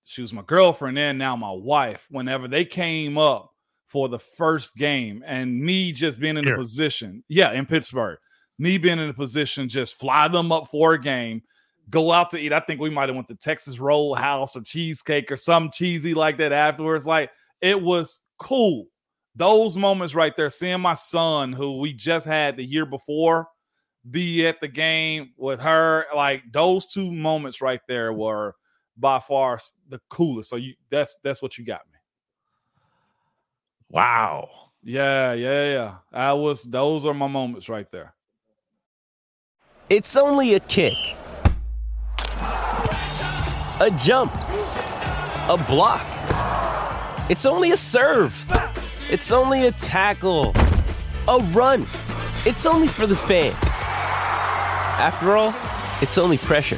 she was my girlfriend and now my wife. Whenever they came up for the first game, and me just being in Here. a position, yeah, in Pittsburgh, me being in a position, just fly them up for a game, go out to eat. I think we might have went to Texas Roadhouse or cheesecake or some cheesy like that afterwards. Like it was cool. Those moments right there, seeing my son, who we just had the year before, be at the game with her, like those two moments right there were by far the coolest. So you that's that's what you got me. Wow. Yeah, yeah, yeah. I was those are my moments right there. It's only a kick, a jump, a block. It's only a serve. It's only a tackle, a run. It's only for the fans. After all, it's only pressure.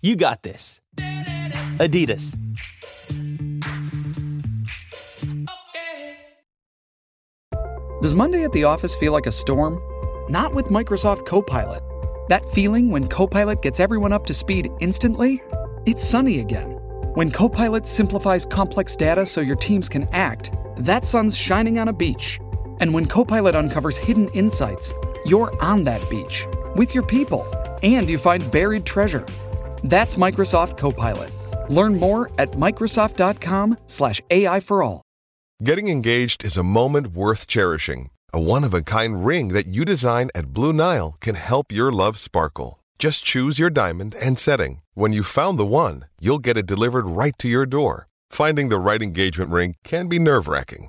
You got this. Adidas. Does Monday at the office feel like a storm? Not with Microsoft Copilot. That feeling when Copilot gets everyone up to speed instantly? It's sunny again. When Copilot simplifies complex data so your teams can act, that sun's shining on a beach. And when Copilot uncovers hidden insights, you're on that beach with your people and you find buried treasure. That's Microsoft Copilot. Learn more at Microsoft.com/slash AI for all. Getting engaged is a moment worth cherishing. A one of a kind ring that you design at Blue Nile can help your love sparkle. Just choose your diamond and setting. When you've found the one, you'll get it delivered right to your door. Finding the right engagement ring can be nerve wracking.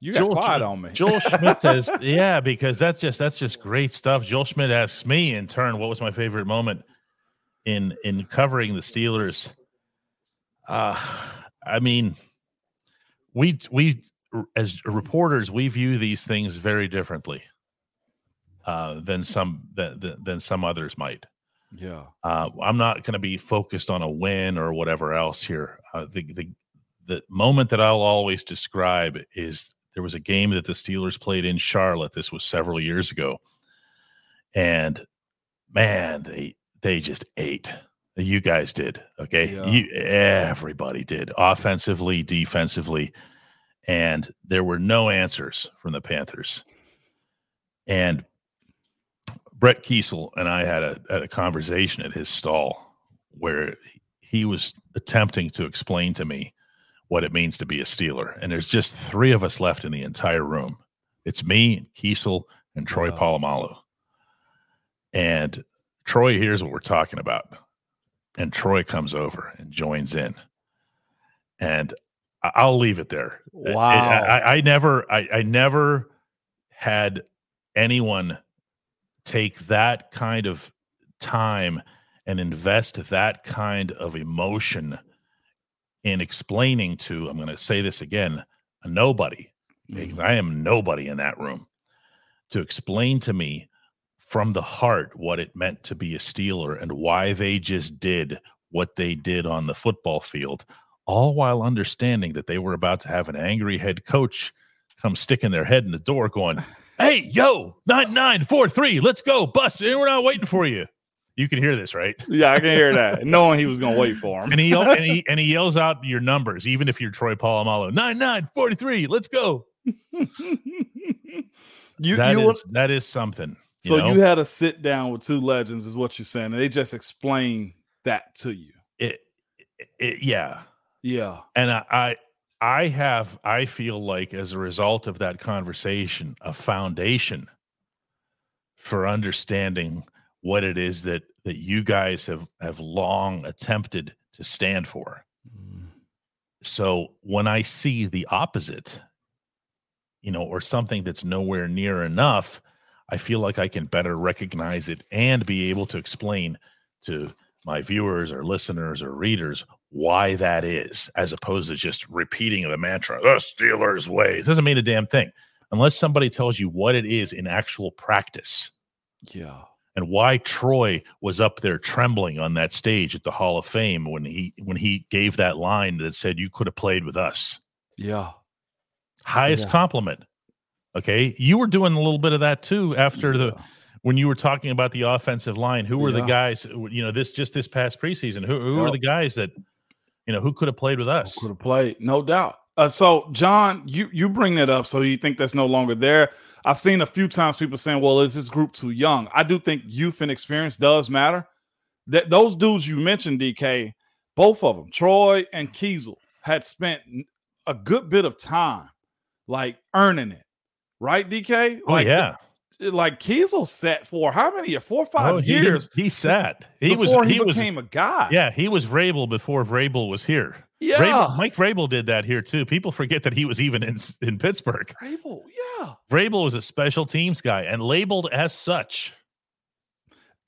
You got quiet on me. Joel Schmidt says, "Yeah, because that's just that's just great stuff." Joel Schmidt asks me in turn, "What was my favorite moment in in covering the Steelers?" Uh, I mean, we we as reporters we view these things very differently uh, than some than, than than some others might. Yeah. Uh, I'm not going to be focused on a win or whatever else here. Uh, the the the moment that I'll always describe is there was a game that the Steelers played in Charlotte. This was several years ago, and man, they they just ate. You guys did, okay? Yeah. You everybody did, offensively, defensively, and there were no answers from the Panthers. And Brett Keisel and I had a had a conversation at his stall where he was attempting to explain to me what it means to be a Steeler. And there's just three of us left in the entire room. It's me, Keisel, and Troy Polamalu. And Troy hears what we're talking about. And Troy comes over and joins in. And I'll leave it there. Wow. I, I never I, I never had anyone take that kind of time and invest that kind of emotion in explaining to i'm going to say this again nobody because mm-hmm. i am nobody in that room to explain to me from the heart what it meant to be a steeler and why they just did what they did on the football field all while understanding that they were about to have an angry head coach come sticking their head in the door going hey yo 9943 let's go bus we're not waiting for you You can hear this, right? Yeah, I can hear that. Knowing he was going to wait for him. and he, and he and he yells out your numbers, even if you're Troy Polamalu. 9 9 43. Let's go. you, That you is- want- that is something. you so know? you had a sit down with two legends, is what you're saying, and they just explain that to you. it, it yeah. Yeah. And I, I I have I feel like as a result of that conversation, a foundation for understanding what it is that that you guys have have long attempted to stand for. Mm. So when I see the opposite, you know, or something that's nowhere near enough, I feel like I can better recognize it and be able to explain to my viewers or listeners or readers why that is, as opposed to just repeating the mantra, the Steelers way. It doesn't mean a damn thing unless somebody tells you what it is in actual practice Yeah. And why Troy was up there trembling on that stage at the Hall of Fame when he when he gave that line that said you could have played with us. Yeah. Highest Yeah. compliment. Okay, you were doing a little bit of that too after the when you were talking about the offensive line. Who were the guys? You know, this just this past preseason. Who who were Yep. the guys that you know who could have played with us? Could have played, no doubt. Uh, so, John, you you bring that up, so you think that's no longer there. I've seen a few times people saying, "Well, is this group too young?" I do think youth and experience does matter. That those dudes you mentioned, DK, both of them, Troy and Keisel, had spent a good bit of time, like earning it, right? DK, Oh, like yeah. like Keisel sat for how many? Four or five Oh, he years. He sat. He was. before he, He, was. became a guy. Yeah, he was Vrabel before Vrabel was here. Yeah. Vrabel, Mike Vrabel did that here too. People forget that he was even in in Pittsburgh. Vrabel, yeah. Vrabel was a special teams guy and labeled as such.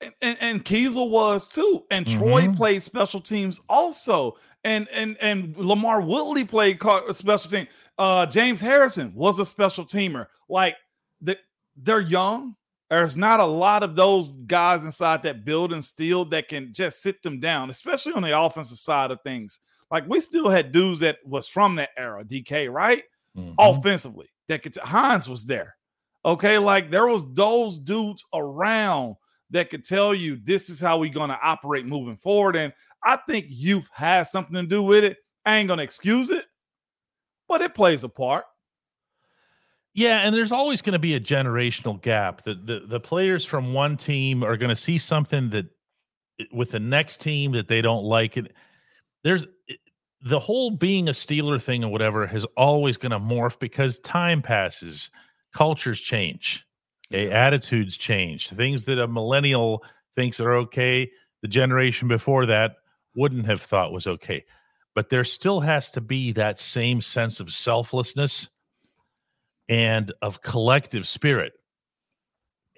and, and, and Keisel was too, and Troy Mhm. played special teams also, and and and LaMarr Woodley played car- special team. Uh, James Harrison was a special teamer. Like the, they're young. There's not a lot of those guys inside that building still that can just sit them down, especially on the offensive side of things. Like we still had dudes that was from that era, DK, right? Mm-hmm. Offensively, that could Hines was there. Okay, like there was those dudes around that could tell you this is how we're going to operate moving forward. And I think youth has something to do with it. I ain't going to excuse it, but it plays a part. Yeah, and there's always going to be a generational gap. The, the the players from one team are going to see something that with the next team that they don't like. It there's eh, the whole being a Steeler thing or whatever is always going to morph because time passes, cultures change, okay, attitudes change. Things that a millennial thinks are okay, the generation before that wouldn't have thought was okay. But there still has to be that same sense of selflessness and of collective spirit.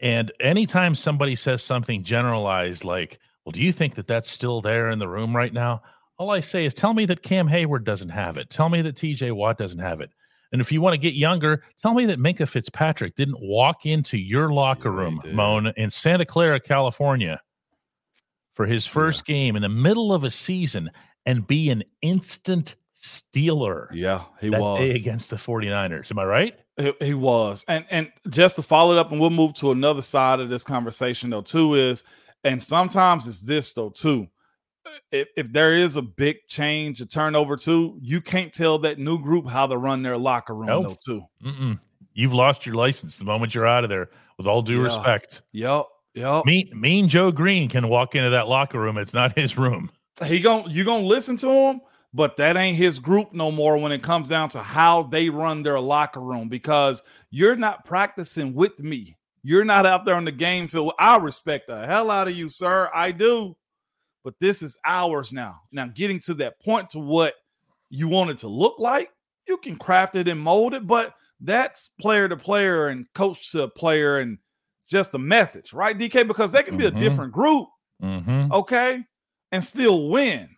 And anytime somebody says something generalized like, well, do you think that that's still there in the room right now? All I say is tell me that Cam Hayward doesn't have it. Tell me that TJ Watt doesn't have it. And if you want to get younger, tell me that Minkah Fitzpatrick didn't walk into your locker room, Moan, in Santa Clara, California for his first game in the middle of a season and be an instant Steeler. Yeah, he that was. day against the 49ers. Am I right? He, he was. And and just to follow it up, and we'll move to another side of this conversation though, too, is and sometimes it's this though, too. If, if there is a big change, a turnover too, you can't tell that new group how to run their locker room Nope. though, too. Mm-mm. You've lost your license the moment you're out of there. With all due Yeah. respect, Yep. Yep. mean Mean Joe Greene can walk into that locker room. It's not his room. he gon' you gonna listen to him, but that ain't his group no more when it comes down to how they run their locker room because you're not practicing with me. You're not out there on the game field. I respect the hell out of you, sir. I do. But this is ours now. Now, getting to that point to what you want it to look like, you can craft it and mold it, but that's player to player and coach to player and just a message, right, DK? Because they can be Mhm. a different group Mm-hmm. okay, and still win.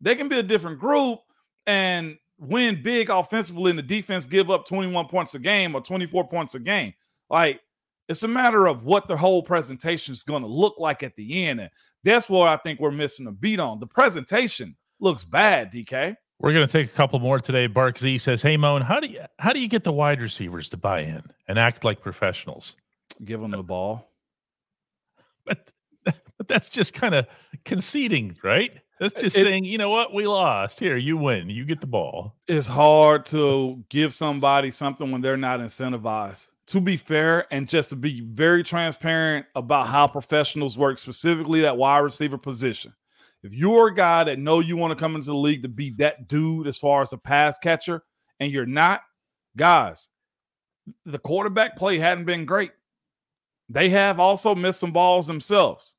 They can be a different group and win big offensively, and the defense give up 21 points a game or 24 points a game. Like, it's a matter of what the whole presentation is going to look like at the end. And that's what I think we're missing a beat on. The presentation looks bad, DK. We're going to take a couple more today. Bark Z says, "Hey Moan, how do you how do you get the wide receivers to buy in and act like professionals? Give them the ball. But But that's just kind of conceding, right? That's just It- saying, you know what, we lost. Here, you win. You get the ball. it's hard to give somebody something when they're not incentivized. To be fair, and just to be very transparent about how professionals work, specifically that wide receiver position. If you're a guy that know you want to come into the league to be that dude as far as a pass catcher, and you're not, guys, the quarterback play hadn't been great. They have also missed some balls themselves.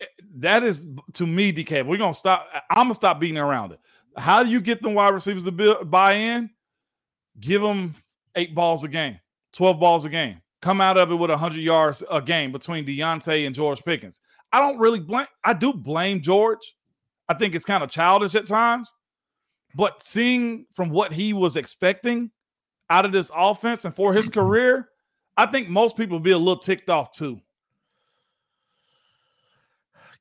Eh, That is to me, DK. We're gonna stop. I'm gonna stop beating around it. How do you get them wide receivers to buy in? Give them eight balls a game, 12 balls a game. Come out of it with 100 yards a game between Diontae and George Pickens. I don't really blame, I do blame George. I think it's kind of childish at times. But seeing from what he was expecting out of this offense and for his career, I think most people would be a little ticked off too.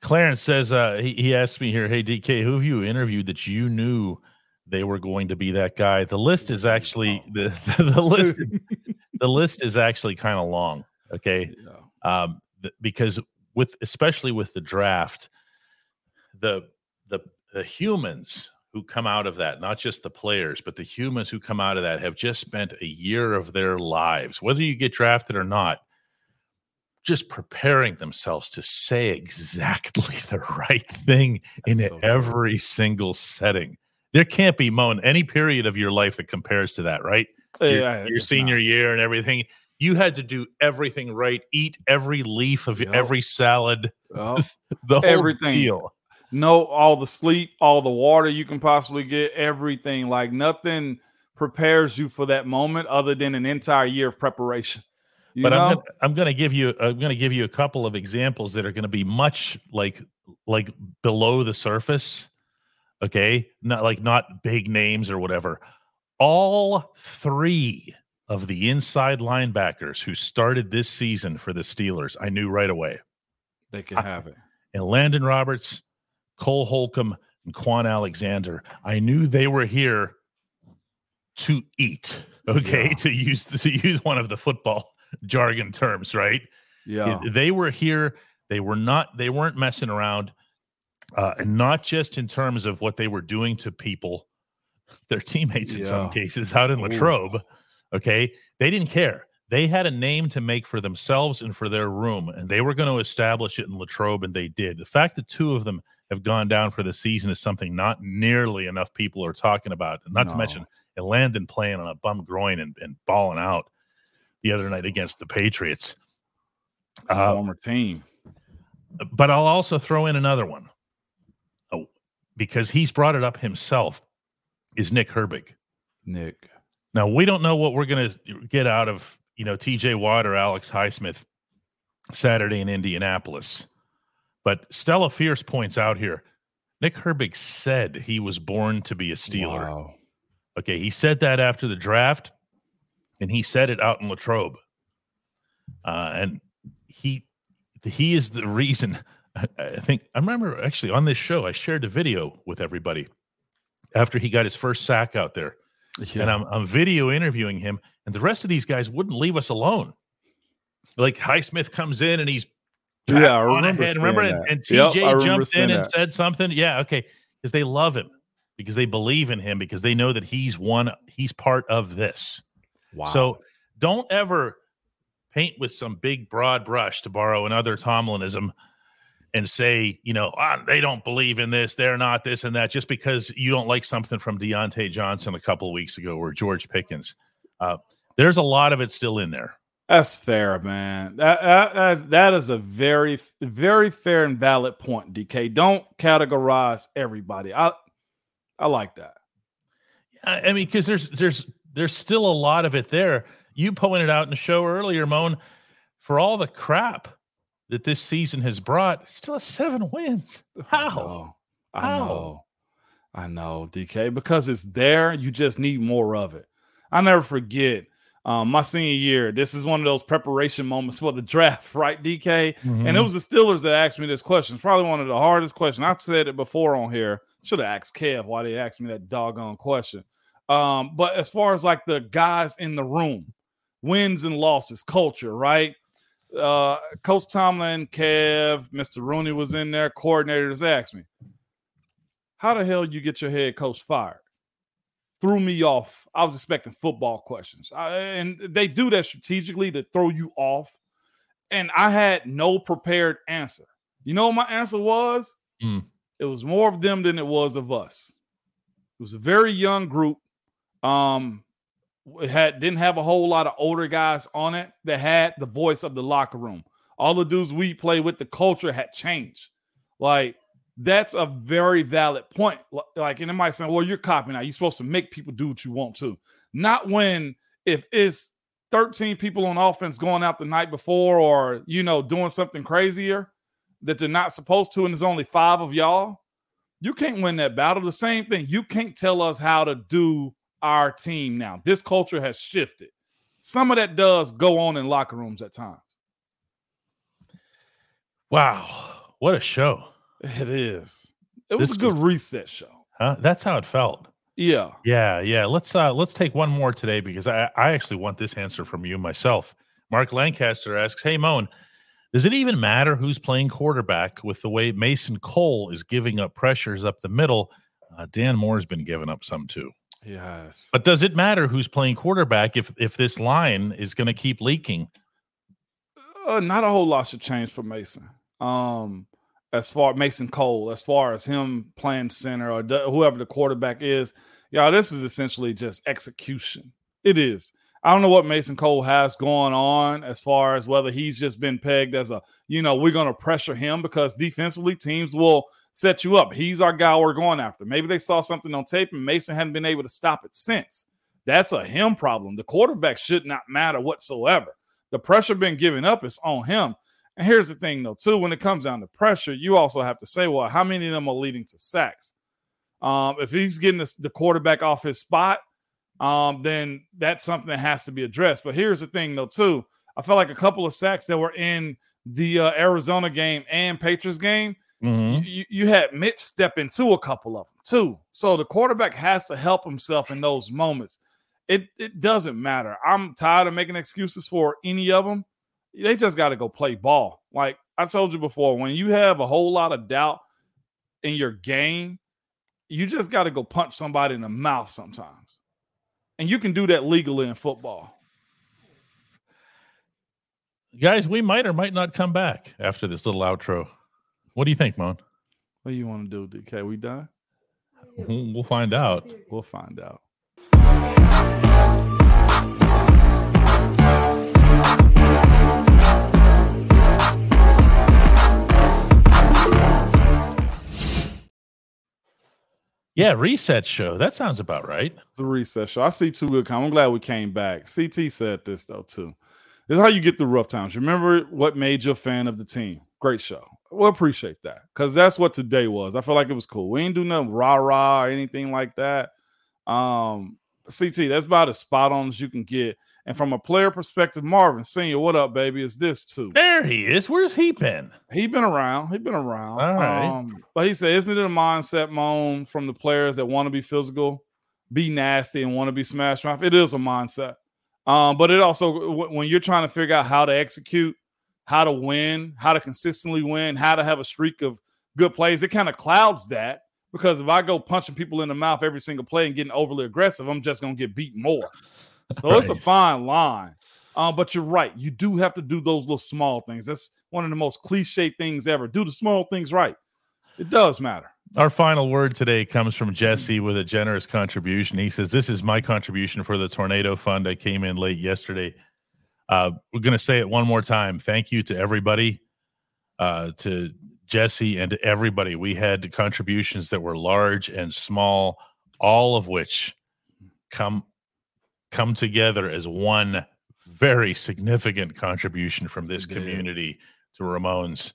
Clarence says uh, he, he asked me here, hey DK, who have you interviewed that you knew they were going to be that guy? The list is actually the the, list the list is actually kind of long. Okay, um, th- because with especially with the draft, the the the humans who come out of that, not just the players, but the humans who come out of that have just spent a year of their lives, whether you get drafted or not, just preparing themselves to say exactly the right thing in every single setting. There can't be Moan any period of your life that compares to that, right? Uh, your- Yeah, your it's senior year and everything. You had to do everything right, eat every leaf of every salad, the whole everything. deal. No, all the sleep, all the water you can possibly get, everything. Like nothing prepares you for that moment other than an entire year of preparation. You but know? I'm gonna, I'm going to give you I'm going to give you a couple of examples that are going to be much like like below the surface. Okay, not like not big names or whatever. All three of the inside linebackers who started this season for the Steelers, I knew right away. they can have it. Elandon Roberts, Cole Holcomb, and Kwon Alexander, I knew they were here to eat. Okay, to use to use one of the football jargon terms, right? Yeah. They were here. They were not. They weren't messing around, uh, and not just in terms of what they were doing to people, their teammates in some cases out in Ooh. Latrobe. Okay, they didn't care. They had a name to make for themselves and for their room, and they were going to establish it in Latrobe, and they did. The fact that two of them have gone down for the season is something not nearly enough people are talking about. And not to No. mention Elandon playing on a bum groin and, and balling out the other night against the Patriots. Uh, Former team. but I'll also throw in another one. Oh, because he's brought it up himself, is Nick Herbig. Nick. Now we don't know what we're going to get out of you know T.J. Watt or Alex Highsmith Saturday in Indianapolis, but Stella Fierce points out here. Nick Herbig said he was born to be a Steeler. Wow. Okay, he said that after the draft, and he said it out in Latrobe. Uh, and he he is the reason. I, I think I remember actually on this show I shared a video with everybody after he got his first sack out there, and I'm I'm video interviewing him, and the rest of these guys wouldn't leave us alone. Like Highsmith comes in and he's Yeah, I remember ahead. Remember, and, and TJ remember jumped in and that. said something. Yeah, okay, because they love him because they believe in him because they know that he's one. He's part of this. Wow. So don't ever paint with some big broad brush to borrow another Tomlinism and say, you know, ah, they don't believe in this, they're not this and that, just because you don't like something from Diontae Johnson a couple of weeks ago or George Pickens. Uh, there's a lot of it still in there. That's fair, man. That, that, that's- a very, very fair and valid point, DK. Don't categorize everybody. I, I like that. I mean, because there's there's there's still a lot of it there. You pointed out in the show earlier, Moan, for all the crap that this season has brought, still has seven wins. How? Oh, I How? know. I know, DK, because it's there. You just need more of it. I never forget um, my senior year. This is one of those preparation moments for the draft, right, DK? And it Mhm. was the Steelers that asked me this question. It's probably one of the hardest questions. I've said it before on here. Should have asked Kev why they asked me that doggone question. Um, but as far as like the guys in the room, wins and losses, culture, right? uh, Coach Tomlin, Kev, Mr. Rooney was in there. Coordinators asked me, "How the hell you get your head coach fired?" Threw me off. I was expecting football questions, I, and they do that strategically to throw you off. And I had no prepared answer. You know what my answer was? Mm. It was more of them than it was of us. It was a very young group. Um, had didn't have a whole lot of older guys on it that had the voice of the locker room. All the dudes we play with, the culture had changed. Like that's a very valid point. Like, and it might say, well, you're copying out. You're supposed to make people do what you want to. Not when if it's 13 people on offense going out the night before or you know doing something crazier that they're not supposed to, and there's only five of y'all. You can't win that battle. The same thing. You can't tell us how to do our team now. This culture has shifted. Some of that does go on in locker rooms at times. Wow. What a show. It is. It was this a good was, reset show. Huh? That's how it felt. Yeah. Yeah, yeah. Let's uh let's take one more today because I, I actually want this answer from you myself. Mark Lancaster asks, Hey Moan, does it even matter who's playing quarterback with the way Mason Cole is giving up pressures up the middle? Uh, Dan Moore's been giving up some too. Yes. But does it matter who's playing quarterback if if this line is going to keep leaking? Uh, not a whole lot should change for Mason. Um, as far Mason Cole, as far as him playing center or the, whoever the quarterback is, y'all, this is essentially just execution. It is. I don't know what Mason Cole has going on as far as whether he's just been pegged as a, you know, we're going to pressure him because defensively teams will set you up. He's our guy we're going after. Maybe they saw something on tape and Mason hadn't been able to stop it since. That's a him problem. The quarterback should not matter whatsoever. The pressure been given up is on him. And here's the thing, though, too, when it comes down to pressure, you also have to say, well, how many of them are leading to sacks? Um, if he's getting the, the quarterback off his spot, um, then that's something that has to be addressed. But here's the thing, though, too. I felt like a couple of sacks that were in the uh, Arizona game and Patriots game. Mm-hmm. You, you had Mitch step into a couple of them too. So the quarterback has to help himself in those moments. It it doesn't matter. I'm tired of making excuses for any of them. They just got to go play ball. Like I told you before, when you have a whole lot of doubt in your game, you just got to go punch somebody in the mouth sometimes. And you can do that legally in football. Guys, we might or might not come back after this little outro. What do you think, Moan? What do you want to do, DK? We done? We'll find out. We'll find out. Yeah, reset show. That sounds about right. It's a reset show. I see two good comments. I'm glad we came back. CT said this though too. This is how you get through rough times. Remember what made you a fan of the team. Great show. We'll appreciate that because that's what today was. I feel like it was cool. We ain't do nothing rah rah or anything like that. Um, CT, that's about as spot on as you can get. And from a player perspective, Marvin Senior, what up, baby? Is this too? There he is. Where's he been? He been around. He been around. All right. Um, but he said, isn't it a mindset, Moan, from the players that want to be physical, be nasty, and want to be smash mouth? It is a mindset. Um, but it also when you're trying to figure out how to execute, how to win, how to consistently win, how to have a streak of good plays, it kind of clouds that because if I go punching people in the mouth every single play and getting overly aggressive, I'm just gonna get beat more. So right. it's a fine line. Um, but you're right. You do have to do those little small things. That's one of the most cliche things ever. Do the small things right. It does matter. Our final word today comes from Jesse with a generous contribution. He says, This is my contribution for the Tornado Fund. I came in late yesterday. Uh, we're going to say it one more time. Thank you to everybody, uh, to Jesse, and to everybody. We had contributions that were large and small, all of which come come together as one very significant contribution from this community to Ramones.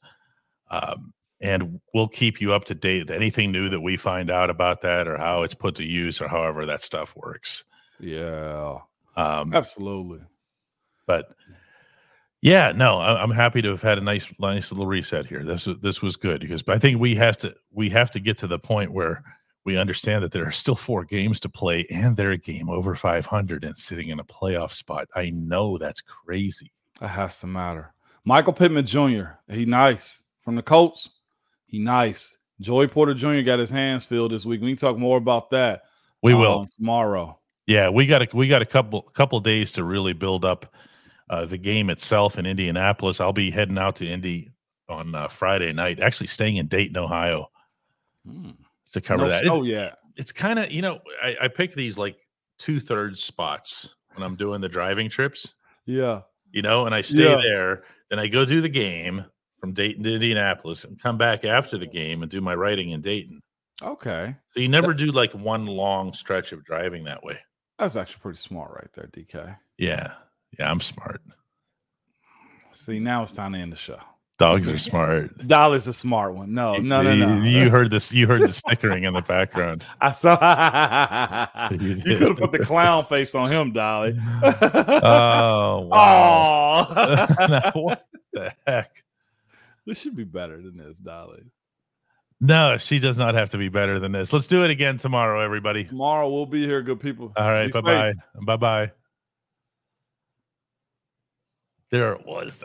Um, and we'll keep you up to date. Anything new that we find out about that, or how it's put to use, or however that stuff works. Yeah, um, absolutely. But yeah, no, I'm happy to have had a nice, nice little reset here. This was this was good because I think we have to we have to get to the point where we understand that there are still four games to play and they're a game over 500 and sitting in a playoff spot. I know that's crazy. That has to matter. Michael Pittman Jr. He nice from the Colts. He nice. Joey Porter Jr. got his hands filled this week. We can talk more about that. We um, will. tomorrow. Yeah, we got a we got a couple couple days to really build up uh, the game itself in Indianapolis. I'll be heading out to Indy on uh, Friday night. Actually, staying in Dayton, Ohio, to cover No that. It- yet. it's kind of you know I, I pick these like two thirds spots when I'm doing the driving trips. Yeah. you know, and I stay Yeah. there. Then I go do the game from Dayton to Indianapolis and come back after the game and do my writing in Dayton. Okay. So you never do like one long stretch of driving that way. That's actually pretty smart right there, DK. Yeah. Yeah, I'm smart. See, now it's time to end the show. Dogs are smart. Dolly's a smart one. No, no, no, no. You, you heard this. You heard the snickering in the background. I saw. You you could have put the clown face on him, Dolly. Oh, wow. Oh, what the heck? this should be better than this, Dolly. No, she does not have to be better than this. Let's do it again tomorrow, everybody. Tomorrow we'll be here, good people. All right. Bye bye. Bye bye. There it was.